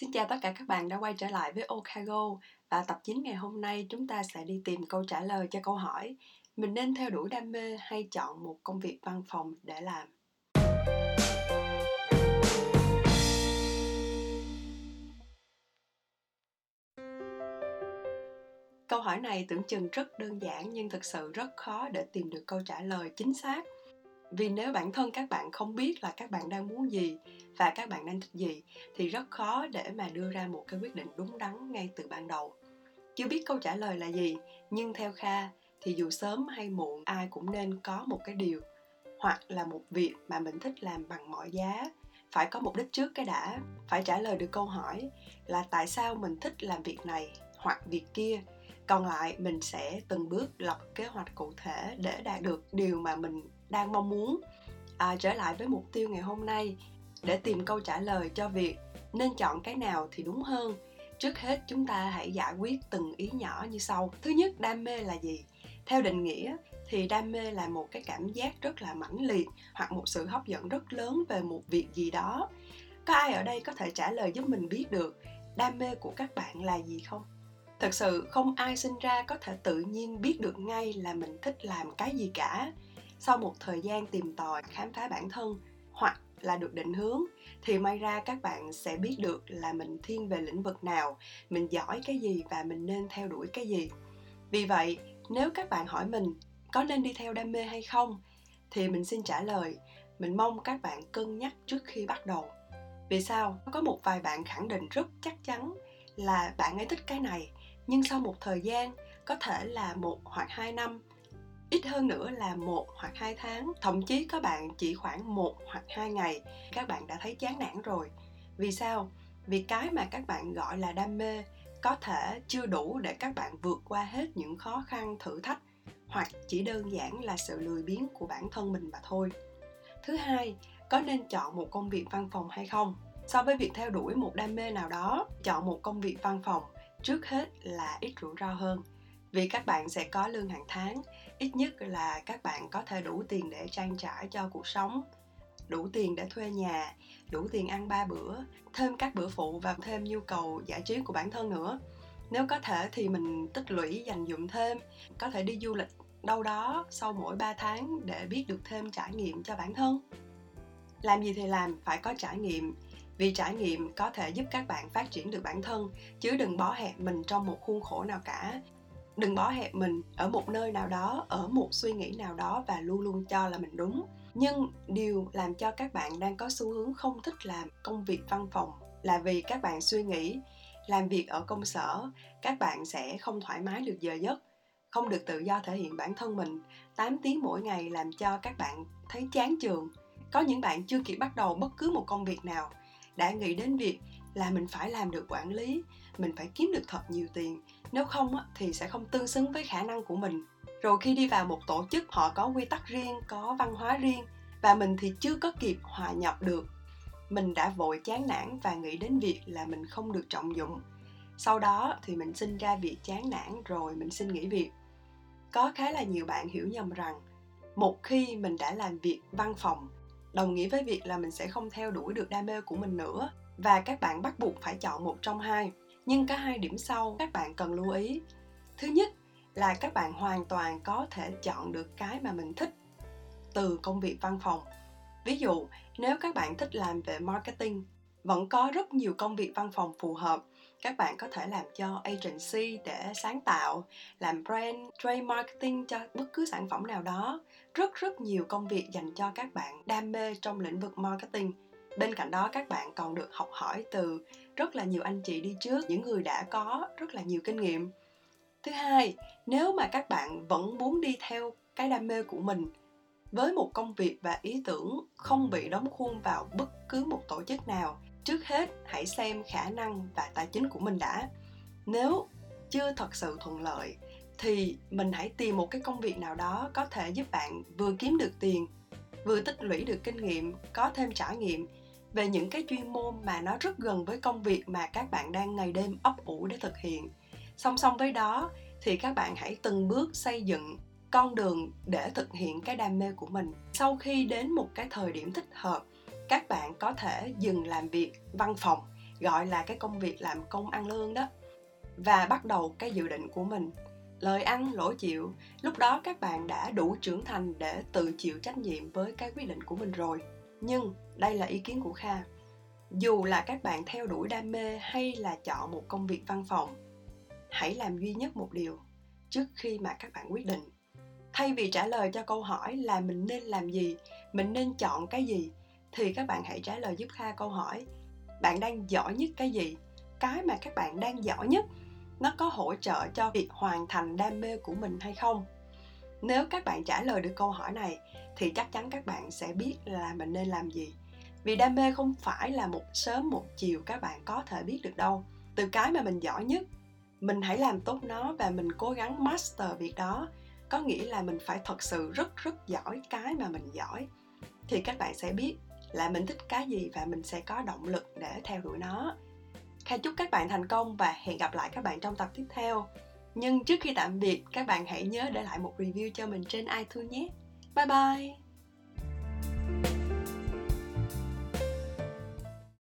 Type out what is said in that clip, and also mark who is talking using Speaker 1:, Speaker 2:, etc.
Speaker 1: Xin chào tất cả các bạn đã quay trở lại với Okago và tập 9 ngày hôm nay chúng ta sẽ đi tìm câu trả lời cho câu hỏi, mình nên theo đuổi đam mê hay chọn một công việc văn phòng để làm. Câu hỏi này tưởng chừng rất đơn giản nhưng thực sự rất khó để tìm được câu trả lời chính xác vì nếu bản thân các bạn không biết là các bạn đang muốn gì và các bạn đang thích gì, thì rất khó để mà đưa ra một cái quyết định đúng đắn ngay từ ban đầu. Chưa biết câu trả lời là gì, nhưng theo kha, thì dù sớm hay muộn, ai cũng nên có một cái điều, hoặc là một việc mà mình thích làm bằng mọi giá. Phải có mục đích trước cái đã, phải trả lời được câu hỏi là tại sao mình thích làm việc này hoặc việc kia. Còn lại, mình sẽ từng bước lập kế hoạch cụ thể để đạt được điều mà mình đang mong muốn à, trở lại với mục tiêu ngày hôm nay để tìm câu trả lời cho việc nên chọn cái nào thì đúng hơn. Trước hết chúng ta hãy giải quyết từng ý nhỏ như sau. Thứ nhất đam mê là gì? Theo định nghĩa thì đam mê là một cái cảm giác rất là mãnh liệt hoặc một sự hấp dẫn rất lớn về một việc gì đó. Có ai ở đây có thể trả lời giúp mình biết được đam mê của các bạn là gì không? Thực sự không ai sinh ra có thể tự nhiên biết được ngay là mình thích làm cái gì cả sau một thời gian tìm tòi, khám phá bản thân hoặc là được định hướng, thì may ra các bạn sẽ biết được là mình thiên về lĩnh vực nào, mình giỏi cái gì và mình nên theo đuổi cái gì. Vì vậy, nếu các bạn hỏi mình có nên đi theo đam mê hay không, thì mình xin trả lời, mình mong các bạn cân nhắc trước khi bắt đầu. Vì sao? Có một vài bạn khẳng định rất chắc chắn là bạn ấy thích cái này, nhưng sau một thời gian, có thể là một hoặc hai năm ít hơn nữa là một hoặc hai tháng, thậm chí có bạn chỉ khoảng một hoặc hai ngày, các bạn đã thấy chán nản rồi. Vì sao? Vì cái mà các bạn gọi là đam mê có thể chưa đủ để các bạn vượt qua hết những khó khăn, thử thách, hoặc chỉ đơn giản là sự lười biếng của bản thân mình mà thôi. Thứ hai, có nên chọn một công việc văn phòng hay không? So với việc theo đuổi một đam mê nào đó, chọn một công việc văn phòng trước hết là ít rủi ro hơn vì các bạn sẽ có lương hàng tháng, ít nhất là các bạn có thể đủ tiền để trang trải cho cuộc sống. Đủ tiền để thuê nhà, đủ tiền ăn ba bữa, thêm các bữa phụ và thêm nhu cầu giải trí của bản thân nữa. Nếu có thể thì mình tích lũy, dành dụm thêm, có thể đi du lịch đâu đó sau mỗi 3 tháng để biết được thêm trải nghiệm cho bản thân. Làm gì thì làm, phải có trải nghiệm. Vì trải nghiệm có thể giúp các bạn phát triển được bản thân, chứ đừng bó hẹp mình trong một khuôn khổ nào cả đừng bó hẹp mình ở một nơi nào đó, ở một suy nghĩ nào đó và luôn luôn cho là mình đúng. Nhưng điều làm cho các bạn đang có xu hướng không thích làm công việc văn phòng là vì các bạn suy nghĩ, làm việc ở công sở, các bạn sẽ không thoải mái được giờ giấc, không được tự do thể hiện bản thân mình. 8 tiếng mỗi ngày làm cho các bạn thấy chán trường có những bạn chưa kịp bắt đầu bất cứ một công việc nào, đã nghĩ đến việc là mình phải làm được quản lý mình phải kiếm được thật nhiều tiền. Nếu không thì sẽ không tương xứng với khả năng của mình. Rồi khi đi vào một tổ chức, họ có quy tắc riêng, có văn hóa riêng, và mình thì chưa có kịp hòa nhập được. Mình đã vội chán nản và nghĩ đến việc là mình không được trọng dụng. Sau đó thì mình sinh ra việc chán nản, rồi mình xin nghỉ việc. Có khá là nhiều bạn hiểu nhầm rằng, một khi mình đã làm việc văn phòng, đồng nghĩa với việc là mình sẽ không theo đuổi được đam mê của mình nữa, và các bạn bắt buộc phải chọn một trong hai nhưng có hai điểm sau các bạn cần lưu ý. Thứ nhất là các bạn hoàn toàn có thể chọn được cái mà mình thích từ công việc văn phòng. Ví dụ, nếu các bạn thích làm về marketing, vẫn có rất nhiều công việc văn phòng phù hợp, các bạn có thể làm cho agency để sáng tạo, làm brand, trade marketing cho bất cứ sản phẩm nào đó. Rất rất nhiều công việc dành cho các bạn đam mê trong lĩnh vực marketing. Bên cạnh đó, các bạn còn được học hỏi từ rất là nhiều anh chị đi trước, những người đã có rất là nhiều kinh nghiệm. Thứ hai, nếu mà các bạn vẫn muốn đi theo cái đam mê của mình với một công việc và ý tưởng không bị đóng khuôn vào bất cứ một tổ chức nào, trước hết hãy xem khả năng và tài chính của mình đã. Nếu chưa thật sự thuận lợi, thì mình hãy tìm một cái công việc nào đó có thể giúp bạn vừa kiếm được tiền, vừa tích lũy được kinh nghiệm, có thêm trải nghiệm về những cái chuyên môn mà nó rất gần với công việc mà các bạn đang ngày đêm ấp ủ để thực hiện. Song song với đó, thì các bạn hãy từng bước xây dựng con đường để thực hiện cái đam mê của mình. Sau khi đến một cái thời điểm thích hợp, các bạn có thể dừng làm việc văn phòng, gọi là cái công việc làm công ăn lương đó, và bắt đầu cái dự định của mình. Lời ăn, lỗ chịu, lúc đó các bạn đã đủ trưởng thành để tự chịu trách nhiệm với cái quyết định của mình rồi nhưng đây là ý kiến của kha. Dù là các bạn theo đuổi đam mê hay là chọn một công việc văn phòng, hãy làm duy nhất một điều trước khi mà các bạn quyết định. Thay vì trả lời cho câu hỏi là mình nên làm gì, mình nên chọn cái gì, thì các bạn hãy trả lời giúp kha câu hỏi, bạn đang giỏi nhất cái gì? Cái mà các bạn đang giỏi nhất, nó có hỗ trợ cho việc hoàn thành đam mê của mình hay không? Nếu các bạn trả lời được câu hỏi này thì chắc chắn các bạn sẽ biết là mình nên làm gì. Vì đam mê không phải là một sớm một chiều các bạn có thể biết được đâu. Từ cái mà mình giỏi nhất mình hãy làm tốt nó và mình cố gắng master việc đó. Có nghĩa là mình phải thật sự rất rất giỏi cái mà mình giỏi. Thì các bạn sẽ biết là mình thích cái gì và mình sẽ có động lực để theo đuổi nó. Kha chúc các bạn thành công và hẹn gặp lại các bạn trong tập tiếp theo. Nhưng trước khi tạm biệt, các bạn hãy nhớ để lại một review cho mình trên iTunes nhé. 拜拜。